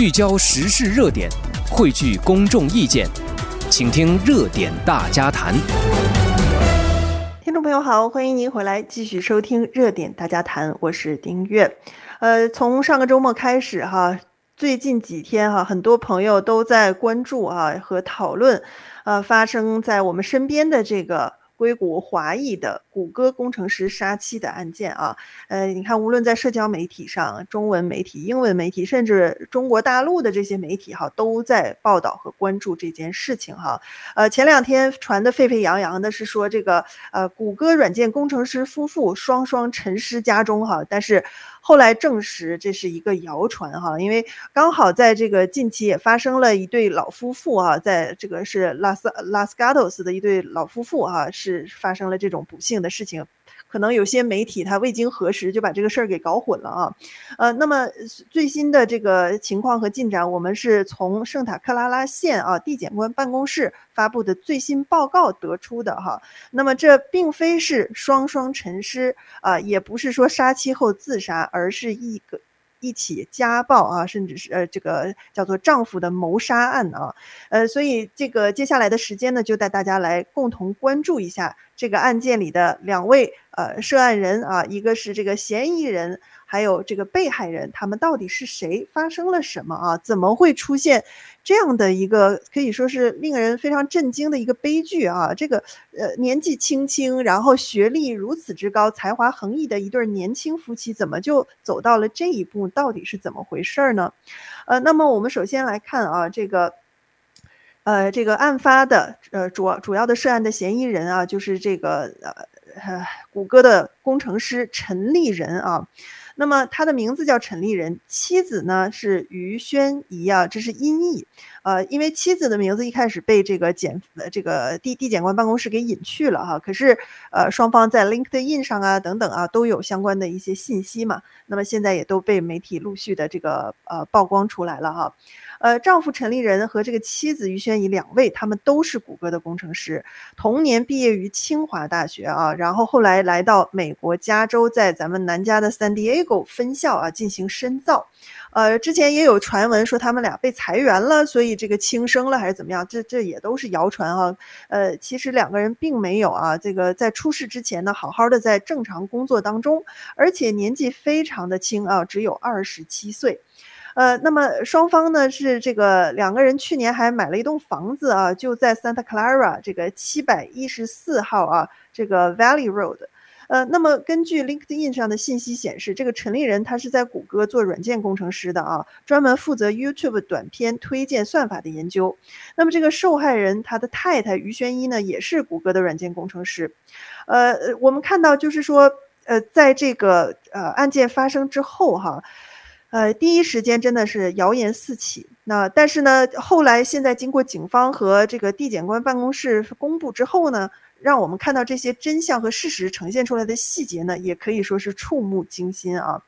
聚焦时事热点，汇聚公众意见，请听热点大家谈。听众朋友好，欢迎您回来继续收听热点大家谈，我是丁月。呃，从上个周末开始哈，最近几天哈，很多朋友都在关注啊和讨论，呃，发生在我们身边的这个。硅谷华裔的谷歌工程师杀妻的案件啊，呃，你看，无论在社交媒体上，中文媒体、英文媒体，甚至中国大陆的这些媒体哈，都在报道和关注这件事情哈。呃，前两天传得沸沸扬扬的是说，这个呃，谷歌软件工程师夫妇双双沉尸家中哈，但是。后来证实这是一个谣传哈，因为刚好在这个近期也发生了一对老夫妇啊，在这个是拉斯拉斯加多斯的一对老夫妇哈，是发生了这种不幸的事情。可能有些媒体他未经核实就把这个事儿给搞混了啊，呃，那么最新的这个情况和进展，我们是从圣塔克拉拉县啊地检官办公室发布的最新报告得出的哈。那么这并非是双双沉尸啊，也不是说杀妻后自杀，而是一个。一起家暴啊，甚至是呃这个叫做丈夫的谋杀案啊，呃，所以这个接下来的时间呢，就带大家来共同关注一下这个案件里的两位呃涉案人啊，一个是这个嫌疑人。还有这个被害人，他们到底是谁？发生了什么啊？怎么会出现这样的一个可以说是令人非常震惊的一个悲剧啊？这个呃年纪轻轻，然后学历如此之高，才华横溢的一对年轻夫妻，怎么就走到了这一步？到底是怎么回事儿呢？呃，那么我们首先来看啊，这个呃这个案发的呃主主要的涉案的嫌疑人啊，就是这个呃谷歌的工程师陈立人啊。那么他的名字叫陈立人，妻子呢是于宣仪啊，这是音译，呃，因为妻子的名字一开始被这个检呃这个地地检官办公室给隐去了哈，可是呃双方在 LinkedIn 上啊等等啊都有相关的一些信息嘛，那么现在也都被媒体陆续的这个呃曝光出来了哈。呃，丈夫陈立人和这个妻子于轩仪两位，他们都是谷歌的工程师，同年毕业于清华大学啊，然后后来来到美国加州，在咱们南加的 San Diego 分校啊进行深造。呃，之前也有传闻说他们俩被裁员了，所以这个轻生了还是怎么样？这这也都是谣传啊。呃，其实两个人并没有啊，这个在出事之前呢，好好的在正常工作当中，而且年纪非常的轻啊，只有二十七岁。呃，那么双方呢是这个两个人去年还买了一栋房子啊，就在 Santa Clara 这个七百一十四号啊，这个 Valley Road。呃，那么根据 LinkedIn 上的信息显示，这个陈立人他是在谷歌做软件工程师的啊，专门负责 YouTube 短片推荐算法的研究。那么这个受害人他的太太于宣仪呢，也是谷歌的软件工程师。呃，我们看到就是说，呃，在这个呃案件发生之后哈。呃，第一时间真的是谣言四起。那但是呢，后来现在经过警方和这个地检官办公室公布之后呢，让我们看到这些真相和事实呈现出来的细节呢，也可以说是触目惊心啊。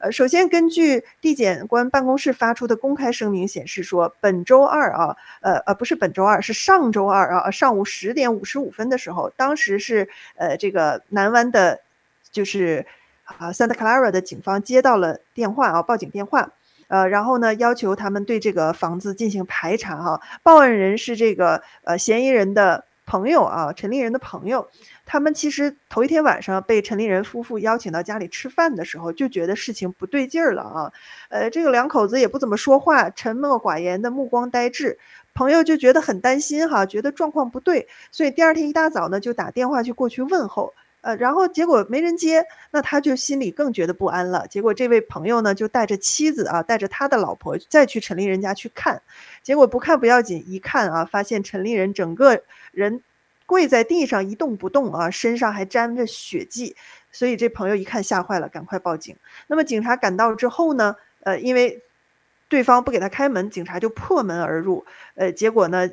呃，首先根据地检官办公室发出的公开声明显示说，本周二啊，呃呃，不是本周二，是上周二啊，上午十点五十五分的时候，当时是呃这个南湾的，就是。啊，Santa Clara 的警方接到了电话啊，报警电话，呃，然后呢，要求他们对这个房子进行排查哈。报案人是这个呃嫌疑人的朋友啊，陈立人的朋友。他们其实头一天晚上被陈立人夫妇邀请到家里吃饭的时候，就觉得事情不对劲儿了啊。呃，这个两口子也不怎么说话，沉默寡言的，目光呆滞。朋友就觉得很担心哈，觉得状况不对，所以第二天一大早呢，就打电话去过去问候。呃，然后结果没人接，那他就心里更觉得不安了。结果这位朋友呢，就带着妻子啊，带着他的老婆再去陈立人家去看。结果不看不要紧，一看啊，发现陈立人整个人跪在地上一动不动啊，身上还沾着血迹。所以这朋友一看吓坏了，赶快报警。那么警察赶到之后呢，呃，因为。对方不给他开门，警察就破门而入。呃，结果呢，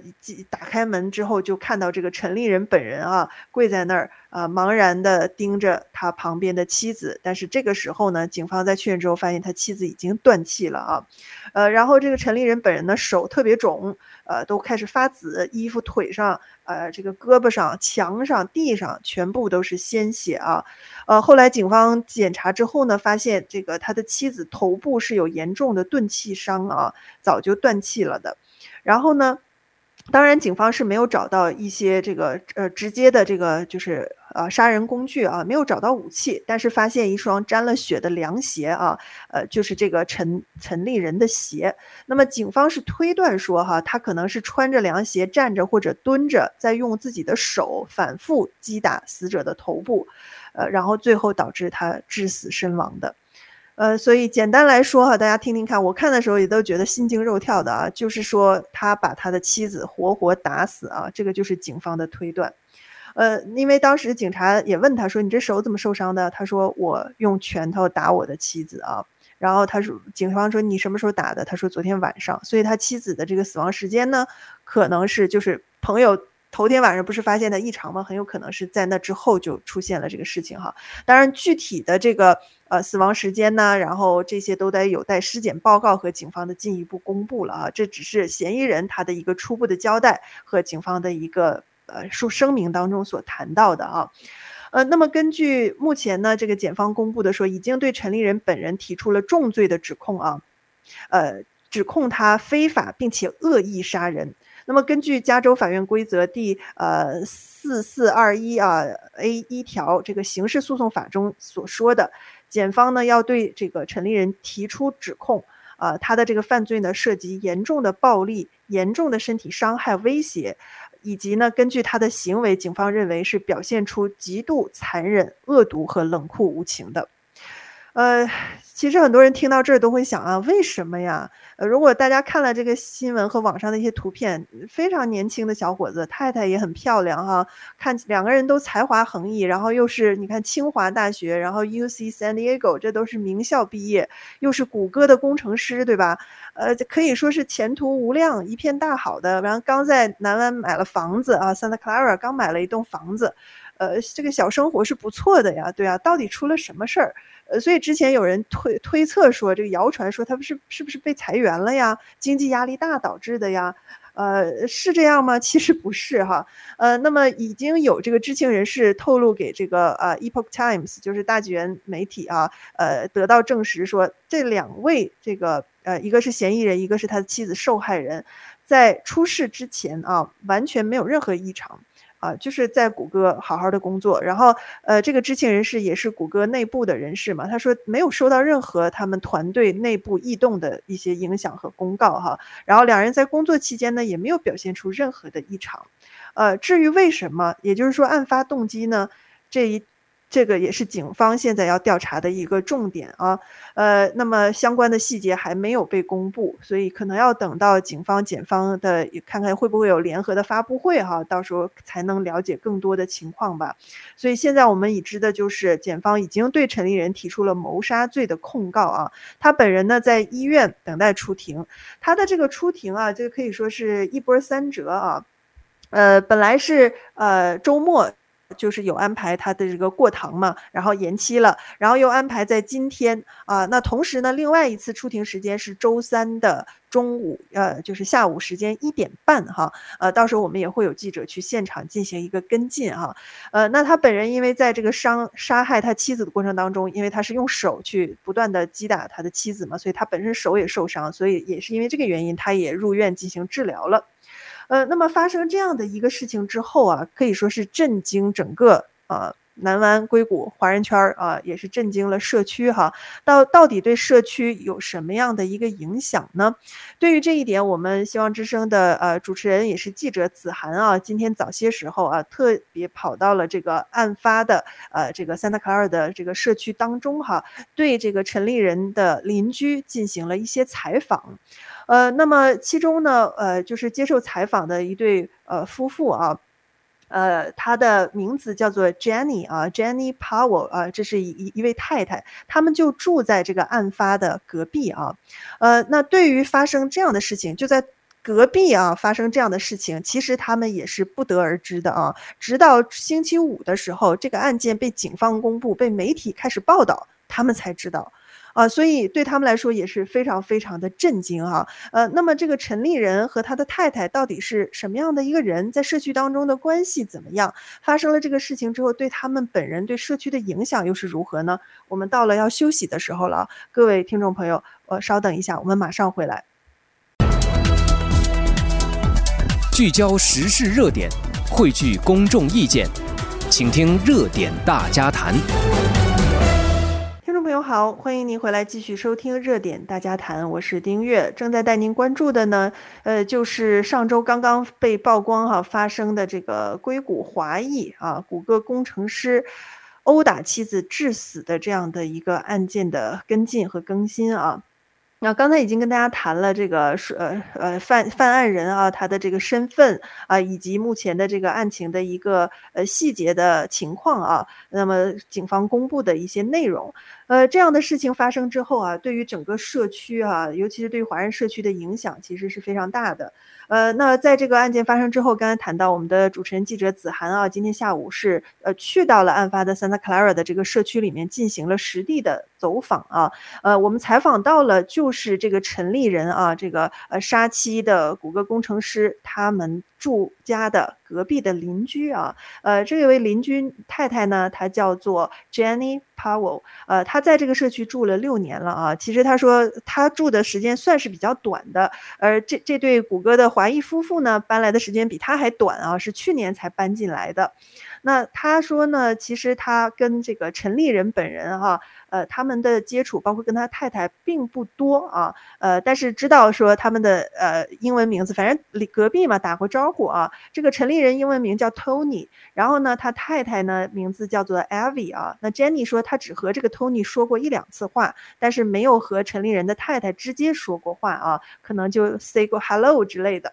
打开门之后就看到这个陈立人本人啊，跪在那儿啊，茫然地盯着他旁边的妻子。但是这个时候呢，警方在确认之后发现他妻子已经断气了啊。呃，然后这个陈立人本人呢，手特别肿，呃，都开始发紫，衣服腿上。呃，这个胳膊上、墙上、地上全部都是鲜血啊！呃，后来警方检查之后呢，发现这个他的妻子头部是有严重的钝器伤啊，早就断气了的。然后呢，当然，警方是没有找到一些这个呃直接的这个就是呃杀人工具啊，没有找到武器，但是发现一双沾了血的凉鞋啊，呃，就是这个陈陈立人的鞋。那么警方是推断说哈，他可能是穿着凉鞋站着或者蹲着，在用自己的手反复击打死者的头部，呃，然后最后导致他致死身亡的。呃，所以简单来说哈，大家听听看，我看的时候也都觉得心惊肉跳的啊。就是说他把他的妻子活活打死啊，这个就是警方的推断。呃，因为当时警察也问他说：“你这手怎么受伤的？”他说：“我用拳头打我的妻子啊。”然后他说：“警方说你什么时候打的？”他说：“昨天晚上。”所以他妻子的这个死亡时间呢，可能是就是朋友。头天晚上不是发现的异常吗？很有可能是在那之后就出现了这个事情哈。当然，具体的这个呃死亡时间呢，然后这些都得有待尸检报告和警方的进一步公布了啊。这只是嫌疑人他的一个初步的交代和警方的一个呃说声明当中所谈到的啊。呃，那么根据目前呢这个检方公布的说，已经对陈立人本人提出了重罪的指控啊，呃，指控他非法并且恶意杀人。那么，根据加州法院规则第呃四四二一啊 A 一条这个刑事诉讼法中所说的，检方呢要对这个陈立人提出指控、呃，他的这个犯罪呢涉及严重的暴力、严重的身体伤害、威胁，以及呢根据他的行为，警方认为是表现出极度残忍、恶毒和冷酷无情的。呃，其实很多人听到这儿都会想啊，为什么呀？呃，如果大家看了这个新闻和网上的一些图片，非常年轻的小伙子，太太也很漂亮哈，看两个人都才华横溢，然后又是你看清华大学，然后 UC San Diego，这都是名校毕业，又是谷歌的工程师，对吧？呃，可以说是前途无量，一片大好的。然后刚在南湾买了房子啊，Santa Clara 刚买了一栋房子。呃，这个小生活是不错的呀，对啊，到底出了什么事儿？呃，所以之前有人推推测说，这个谣传说他不是是不是被裁员了呀？经济压力大导致的呀？呃，是这样吗？其实不是哈。呃，那么已经有这个知情人士透露给这个呃 Epoch Times，就是大纪元媒体啊，呃，得到证实说，这两位这个呃，一个是嫌疑人，一个是他的妻子受害人，在出事之前啊，完全没有任何异常。啊，就是在谷歌好好的工作，然后呃，这个知情人士也是谷歌内部的人士嘛，他说没有收到任何他们团队内部异动的一些影响和公告哈，然后两人在工作期间呢也没有表现出任何的异常，呃，至于为什么，也就是说案发动机呢，这一。这个也是警方现在要调查的一个重点啊，呃，那么相关的细节还没有被公布，所以可能要等到警方、检方的看看会不会有联合的发布会哈，到时候才能了解更多的情况吧。所以现在我们已知的就是，检方已经对陈立人提出了谋杀罪的控告啊，他本人呢在医院等待出庭，他的这个出庭啊，这个可以说是一波三折啊，呃，本来是呃周末。就是有安排他的这个过堂嘛，然后延期了，然后又安排在今天啊。那同时呢，另外一次出庭时间是周三的中午，呃，就是下午时间一点半哈。呃，到时候我们也会有记者去现场进行一个跟进哈。呃，那他本人因为在这个伤杀害他妻子的过程当中，因为他是用手去不断的击打他的妻子嘛，所以他本身手也受伤，所以也是因为这个原因，他也入院进行治疗了。呃，那么发生这样的一个事情之后啊，可以说是震惊整个呃南湾硅谷华人圈儿啊，也是震惊了社区哈。到到底对社区有什么样的一个影响呢？对于这一点，我们希望之声的呃主持人也是记者子涵啊，今天早些时候啊，特别跑到了这个案发的呃这个 Santa Clara 的这个社区当中哈，对这个陈立人的邻居进行了一些采访。呃，那么其中呢，呃，就是接受采访的一对呃夫妇啊，呃，他的名字叫做 Jenny 啊，Jenny Powell 啊，这是一一位太太，他们就住在这个案发的隔壁啊，呃，那对于发生这样的事情，就在隔壁啊发生这样的事情，其实他们也是不得而知的啊，直到星期五的时候，这个案件被警方公布，被媒体开始报道，他们才知道。啊，所以对他们来说也是非常非常的震惊哈。呃，那么这个陈立人和他的太太到底是什么样的一个人，在社区当中的关系怎么样？发生了这个事情之后，对他们本人对社区的影响又是如何呢？我们到了要休息的时候了，各位听众朋友，呃，稍等一下，我们马上回来。聚焦时事热点，汇聚公众意见，请听热点大家谈。听众朋友好，欢迎您回来继续收听热点大家谈，我是丁月，正在带您关注的呢，呃，就是上周刚刚被曝光哈、发生的这个硅谷华裔啊，谷歌工程师殴打妻子致死的这样的一个案件的跟进和更新啊。那刚才已经跟大家谈了这个是呃呃犯犯案人啊，他的这个身份啊，以及目前的这个案情的一个呃细节的情况啊，那么警方公布的一些内容。呃，这样的事情发生之后啊，对于整个社区啊，尤其是对于华人社区的影响，其实是非常大的。呃，那在这个案件发生之后，刚才谈到我们的主持人记者子涵啊，今天下午是呃去到了案发的 Santa Clara 的这个社区里面进行了实地的走访啊。呃，我们采访到了就是这个陈立人啊，这个呃杀妻的谷歌工程师他们。住家的隔壁的邻居啊，呃，这位邻居太太呢，她叫做 Jenny Powell，呃，她在这个社区住了六年了啊。其实她说她住的时间算是比较短的，而这这对谷歌的华裔夫妇呢，搬来的时间比她还短啊，是去年才搬进来的。那她说呢，其实她跟这个陈立人本人哈、呃，他们的接触包括跟他太太并不多啊，呃，但是知道说他们的呃英文名字，反正隔壁嘛打过招呼啊。这个陈立人英文名叫 Tony，然后呢，他太太呢名字叫做 Avie 啊。那 Jenny 说他只和这个 Tony 说过一两次话，但是没有和陈立人的太太直接说过话啊，可能就 say 过 hello 之类的。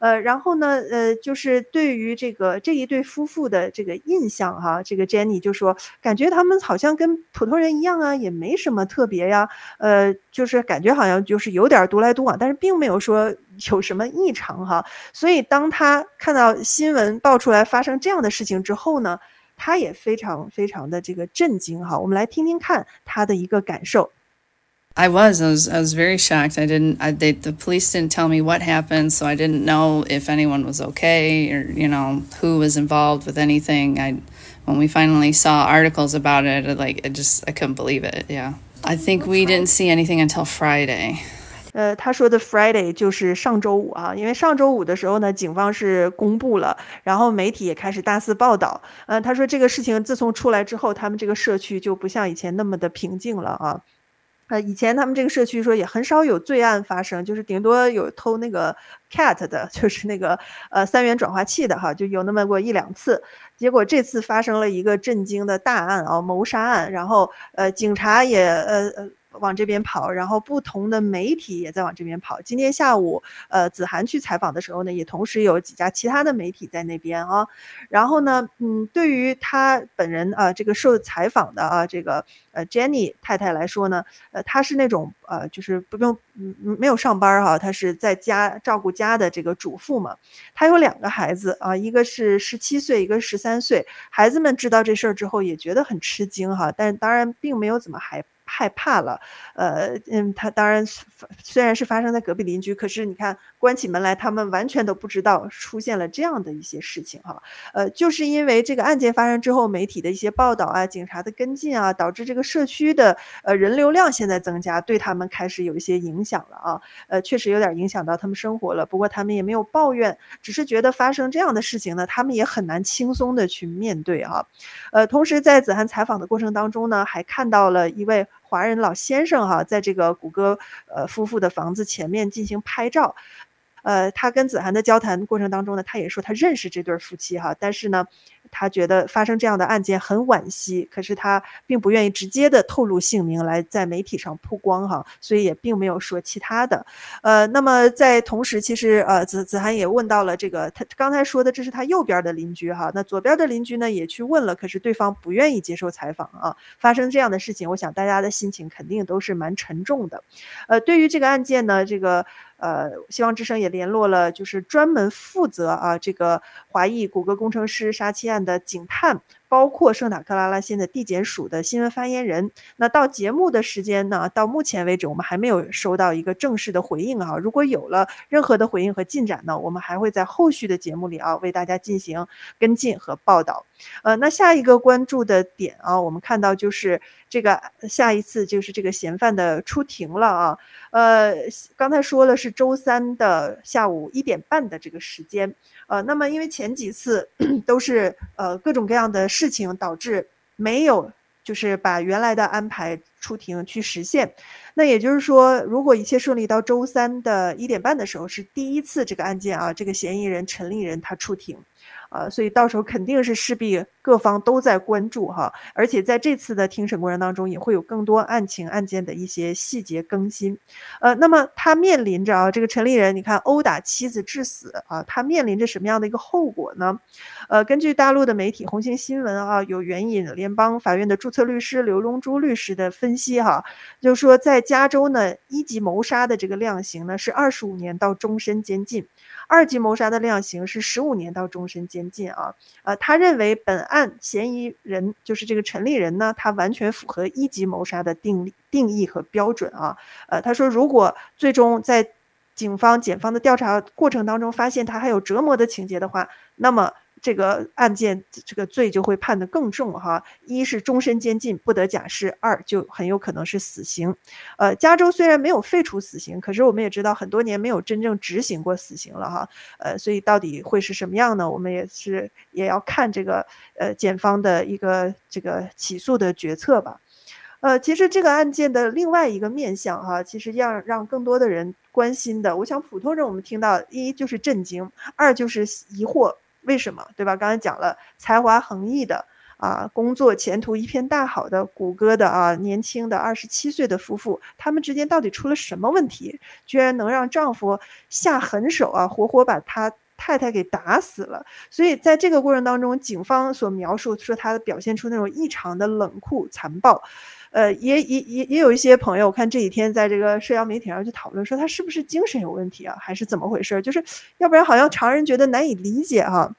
呃，然后呢，呃，就是对于这个这一对夫妇的这个印象哈，这个 Jenny 就说，感觉他们好像跟普通人一样啊，也没什么特别呀，呃，就是感觉好像就是有点独来独往，但是并没有说 有什么异常哈。所以当他看到新闻爆出来发生这样的事情之后呢，他也非常非常的这个震惊哈。我们来听听看他的一个感受。I was. I was. I was very shocked. I didn't. I, they, the police didn't tell me what happened, so I didn't know if anyone was okay or you know who was involved with anything. I, when we finally saw articles about it, like it just I couldn't believe it. Yeah. I think we didn't see anything until Friday. 呃，他说的 Friday 就是上周五啊，因为上周五的时候呢，警方是公布了，然后媒体也开始大肆报道。呃，他说这个事情自从出来之后，他们这个社区就不像以前那么的平静了啊。 呃，以前他们这个社区说也很少有罪案发生，就是顶多有偷那个 cat 的，就是那个呃三元转化器的哈，就有那么过一两次。结果这次发生了一个震惊的大案啊，谋杀案，然后呃警察也呃呃。往这边跑，然后不同的媒体也在往这边跑。今天下午，呃，子涵去采访的时候呢，也同时有几家其他的媒体在那边啊。然后呢，嗯，对于他本人啊，这个受采访的啊，这个呃 Jenny 太太来说呢，呃，她是那种呃，就是不用嗯没有上班哈，她是在家照顾家的这个主妇嘛。她有两个孩子啊，一个是十七岁，一个十三岁。孩子们知道这事儿之后也觉得很吃惊哈，但当然并没有怎么害。害怕了，呃，嗯，他当然虽然是发生在隔壁邻居，可是你看关起门来，他们完全都不知道出现了这样的一些事情哈，呃，就是因为这个案件发生之后，媒体的一些报道啊，警察的跟进啊，导致这个社区的呃人流量现在增加，对他们开始有一些影响了啊，呃，确实有点影响到他们生活了。不过他们也没有抱怨，只是觉得发生这样的事情呢，他们也很难轻松的去面对啊，呃，同时在子涵采访的过程当中呢，还看到了一位。华人老先生哈，在这个谷歌呃夫妇的房子前面进行拍照，呃，他跟子涵的交谈过程当中呢，他也说他认识这对夫妻哈，但是呢。他觉得发生这样的案件很惋惜，可是他并不愿意直接的透露姓名来在媒体上曝光哈，所以也并没有说其他的。呃，那么在同时，其实呃子子涵也问到了这个他刚才说的这是他右边的邻居哈，那左边的邻居呢也去问了，可是对方不愿意接受采访啊。发生这样的事情，我想大家的心情肯定都是蛮沉重的。呃，对于这个案件呢，这个呃希望之声也联络了，就是专门负责啊这个华裔谷歌工程师杀妻案的警探包括圣塔克拉拉县的地检署的新闻发言人。那到节目的时间呢，到目前为止我们还没有收到一个正式的回应啊。如果有了任何的回应和进展呢，我们还会在后续的节目里啊为大家进行跟进和报道。呃，那下一个关注的点啊，我们看到就是这个下一次就是这个嫌犯的出庭了啊。呃，刚才说了是周三的下午一点半的这个时间。呃，那么因为前几次 都是呃各种各样的事情导致没有，就是把原来的安排出庭去实现。那也就是说，如果一切顺利，到周三的一点半的时候是第一次这个案件啊，这个嫌疑人陈立人他出庭。啊，所以到时候肯定是势必各方都在关注哈，而且在这次的庭审过程当中，也会有更多案情案件的一些细节更新。呃，那么他面临着啊，这个陈立人，你看殴打妻子致死啊，他面临着什么样的一个后果呢？呃，根据大陆的媒体红星新闻啊，有援引联邦法院的注册律师刘龙珠律师的分析哈，就是说在加州呢，一级谋杀的这个量刑呢是二十五年到终身监禁。二级谋杀的量刑是十五年到终身监禁啊，呃，他认为本案嫌疑人就是这个陈立人呢，他完全符合一级谋杀的定定义和标准啊，呃，他说如果最终在警方检方的调查过程当中发现他还有折磨的情节的话，那么。这个案件这个罪就会判得更重哈，一是终身监禁不得假释，二就很有可能是死刑。呃，加州虽然没有废除死刑，可是我们也知道很多年没有真正执行过死刑了哈。呃，所以到底会是什么样呢？我们也是也要看这个呃检方的一个这个起诉的决策吧。呃，其实这个案件的另外一个面向哈，其实要让更多的人关心的，我想普通人我们听到一就是震惊，二就是疑惑。为什么？对吧？刚才讲了，才华横溢的啊，工作前途一片大好的谷歌的啊，年轻的二十七岁的夫妇，他们之间到底出了什么问题？居然能让丈夫下狠手啊，活活把他太太给打死了。所以在这个过程当中，警方所描述说他表现出那种异常的冷酷残暴。呃，也也也也有一些朋友，看这几天在这个社交媒体上去讨论说他是不是精神有问题啊，还是怎么回事？就是要不然好像常人觉得难以理解哈、啊。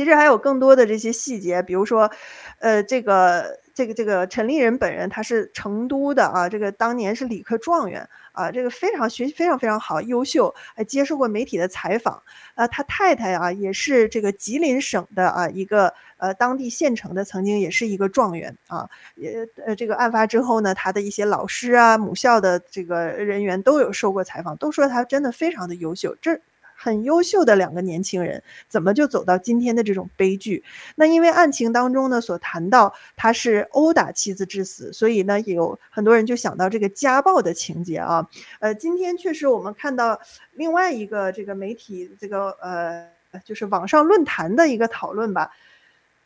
其实还有更多的这些细节，比如说，呃，这个这个这个陈立人本人他是成都的啊，这个当年是理科状元啊，这个非常学习非常非常好，优秀，还接受过媒体的采访。啊，他太太啊也是这个吉林省的啊一个呃当地县城的，曾经也是一个状元啊。也呃这个案发之后呢，他的一些老师啊、母校的这个人员都有受过采访，都说他真的非常的优秀。这。很优秀的两个年轻人，怎么就走到今天的这种悲剧？那因为案情当中呢，所谈到他是殴打妻子致死，所以呢，也有很多人就想到这个家暴的情节啊。呃，今天确实我们看到另外一个这个媒体这个呃，就是网上论坛的一个讨论吧。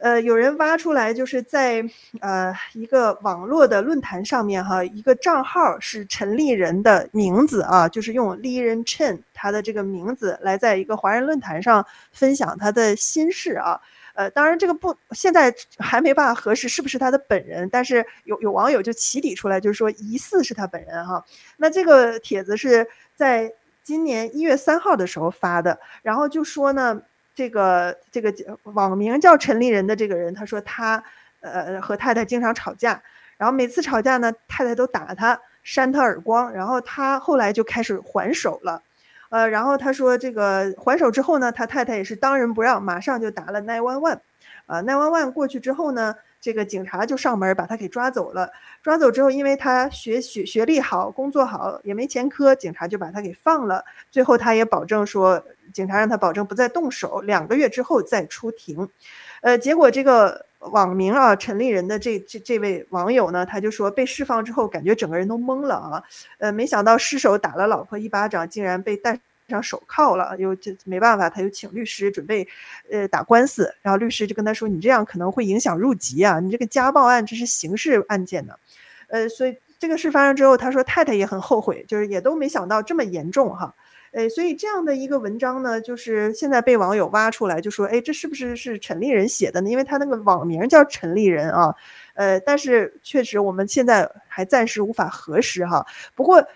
呃，有人挖出来，就是在呃一个网络的论坛上面哈，一个账号是陈立人的名字啊，就是用立人陈他的这个名字来在一个华人论坛上分享他的心事啊。呃，当然这个不现在还没办法核实是不是他的本人，但是有有网友就起底出来，就是说疑似是他本人哈。那这个帖子是在今年一月三号的时候发的，然后就说呢。这个这个网名叫陈立人的这个人，他说他呃和太太经常吵架，然后每次吵架呢，太太都打他，扇他耳光，然后他后来就开始还手了，呃，然后他说这个还手之后呢，他太太也是当仁不让，马上就打了 nine one one，啊 nine one one 过去之后呢，这个警察就上门把他给抓走了，抓走之后，因为他学学学历好，工作好，也没前科，警察就把他给放了，最后他也保证说。警察让他保证不再动手，两个月之后再出庭。呃，结果这个网名啊，陈立人的这这这位网友呢，他就说被释放之后，感觉整个人都懵了啊。呃，没想到失手打了老婆一巴掌，竟然被带上手铐了。又这没办法，他又请律师准备呃打官司。然后律师就跟他说：“你这样可能会影响入籍啊，你这个家暴案这是刑事案件呢。”呃，所以这个事发生之后，他说太太也很后悔，就是也都没想到这么严重哈。哎，所以这样的一个文章呢，就是现在被网友挖出来，就说，哎，这是不是是陈立人写的呢？因为他那个网名叫陈立人啊，呃，但是确实我们现在还暂时无法核实哈。不过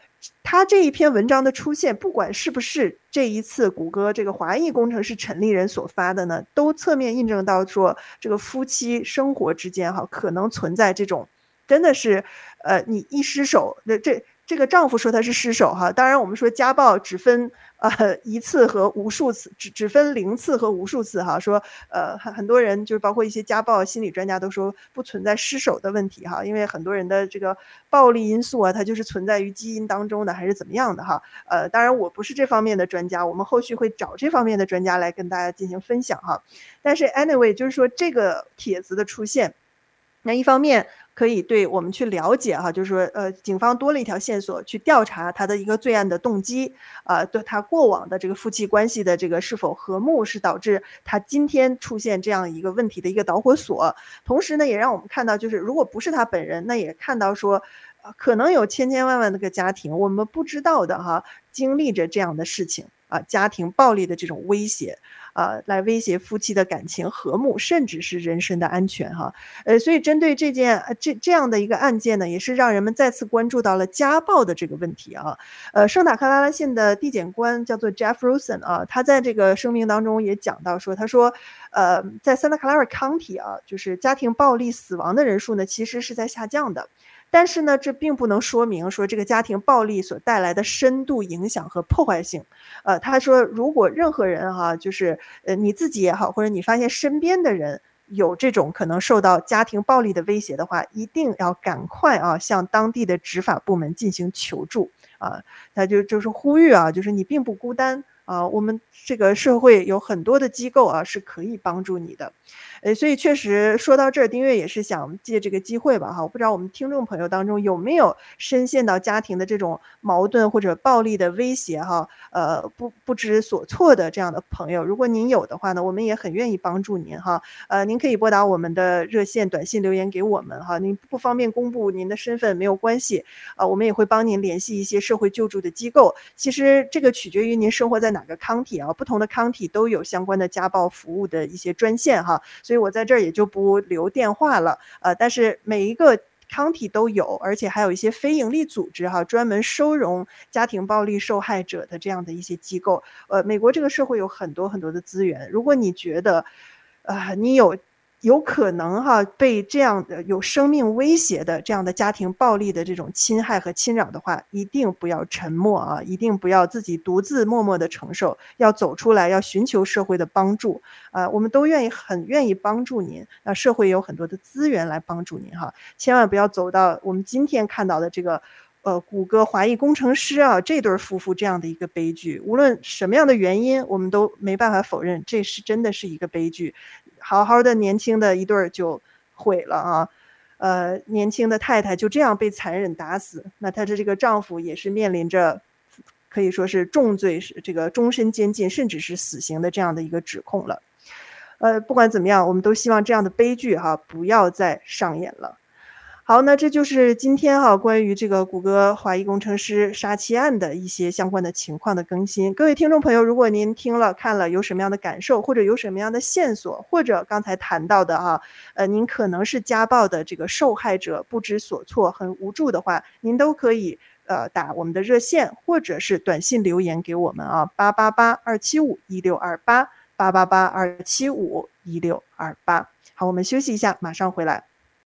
他这一篇文章的出现，不管是不是这一次谷歌这个华裔工程师陈立人所发的呢，都侧面印证到说，这个夫妻生活之间哈，可能存在这种，真的是，呃，你一失手，那这。这个丈夫说他是失手哈，当然我们说家暴只分呃一次和无数次，只只分零次和无数次哈。说呃很很多人就是包括一些家暴心理专家都说不存在失手的问题哈，因为很多人的这个暴力因素啊，它就是存在于基因当中的还是怎么样的哈。呃，当然我不是这方面的专家，我们后续会找这方面的专家来跟大家进行分享哈。但是 anyway 就是说这个帖子的出现，那一方面。可以对我们去了解哈，就是说，呃，警方多了一条线索去调查他的一个罪案的动机，啊，对他过往的这个夫妻关系的这个是否和睦，是导致他今天出现这样一个问题的一个导火索。同时呢，也让我们看到，就是如果不是他本人，那也看到说，可能有千千万万的个家庭，我们不知道的哈，经历着这样的事情啊，家庭暴力的这种威胁。呃，来威胁夫妻的感情和睦，甚至是人身的安全，哈，呃，所以针对这件这这样的一个案件呢，也是让人们再次关注到了家暴的这个问题啊。呃，圣塔克拉拉县的地检官叫做 Jeff Rosen 啊，他在这个声明当中也讲到说，他说，呃，在 Santa Clara County 啊，就是家庭暴力死亡的人数呢，其实是在下降的。但是呢，这并不能说明说这个家庭暴力所带来的深度影响和破坏性。呃，他说，如果任何人哈，就是呃你自己也好，或者你发现身边的人有这种可能受到家庭暴力的威胁的话，一定要赶快啊向当地的执法部门进行求助啊。他就就是呼吁啊，就是你并不孤单啊，我们这个社会有很多的机构啊是可以帮助你的。诶，所以确实说到这儿，丁月也是想借这个机会吧，哈，我不知道我们听众朋友当中有没有深陷到家庭的这种矛盾或者暴力的威胁，哈，呃，不不知所措的这样的朋友，如果您有的话呢，我们也很愿意帮助您，哈，呃，您可以拨打我们的热线、短信留言给我们，哈，您不方便公布您的身份没有关系，啊，我们也会帮您联系一些社会救助的机构。其实这个取决于您生活在哪哪个 county 啊，不同的 county 都有相关的家暴服务的一些专线，哈。所以我在这儿也就不留电话了，呃，但是每一个 county 都有，而且还有一些非营利组织哈，专门收容家庭暴力受害者的这样的一些机构。呃，美国这个社会有很多很多的资源，如果你觉得，呃，你有。有可能哈被这样的有生命威胁的这样的家庭暴力的这种侵害和侵扰的话，一定不要沉默啊！一定不要自己独自默默的承受，要走出来，要寻求社会的帮助啊！我们都愿意很愿意帮助您啊！社会有很多的资源来帮助您哈！千万不要走到我们今天看到的这个呃谷歌华裔工程师啊这对夫妇这样的一个悲剧。无论什么样的原因，我们都没办法否认这是真的是一个悲剧。好好的年轻的一对儿就毁了啊，呃，年轻的太太就这样被残忍打死，那她的这个丈夫也是面临着可以说是重罪，是这个终身监禁，甚至是死刑的这样的一个指控了。呃，不管怎么样，我们都希望这样的悲剧哈不要再上演了。好，那这就是今天哈关于这个谷歌华裔工程师杀妻案的一些相关的情况的更新。各位听众朋友，如果您听了看了有什么样的感受，或者有什么样的线索，或者刚才谈到的哈，呃，您可能是家暴的这个受害者，不知所措，很无助的话，您都可以呃打我们的热线，或者是短信留言给我们啊，八八八二七五一六二八八八八二七五一六二八。好，我们休息一下，马上回来。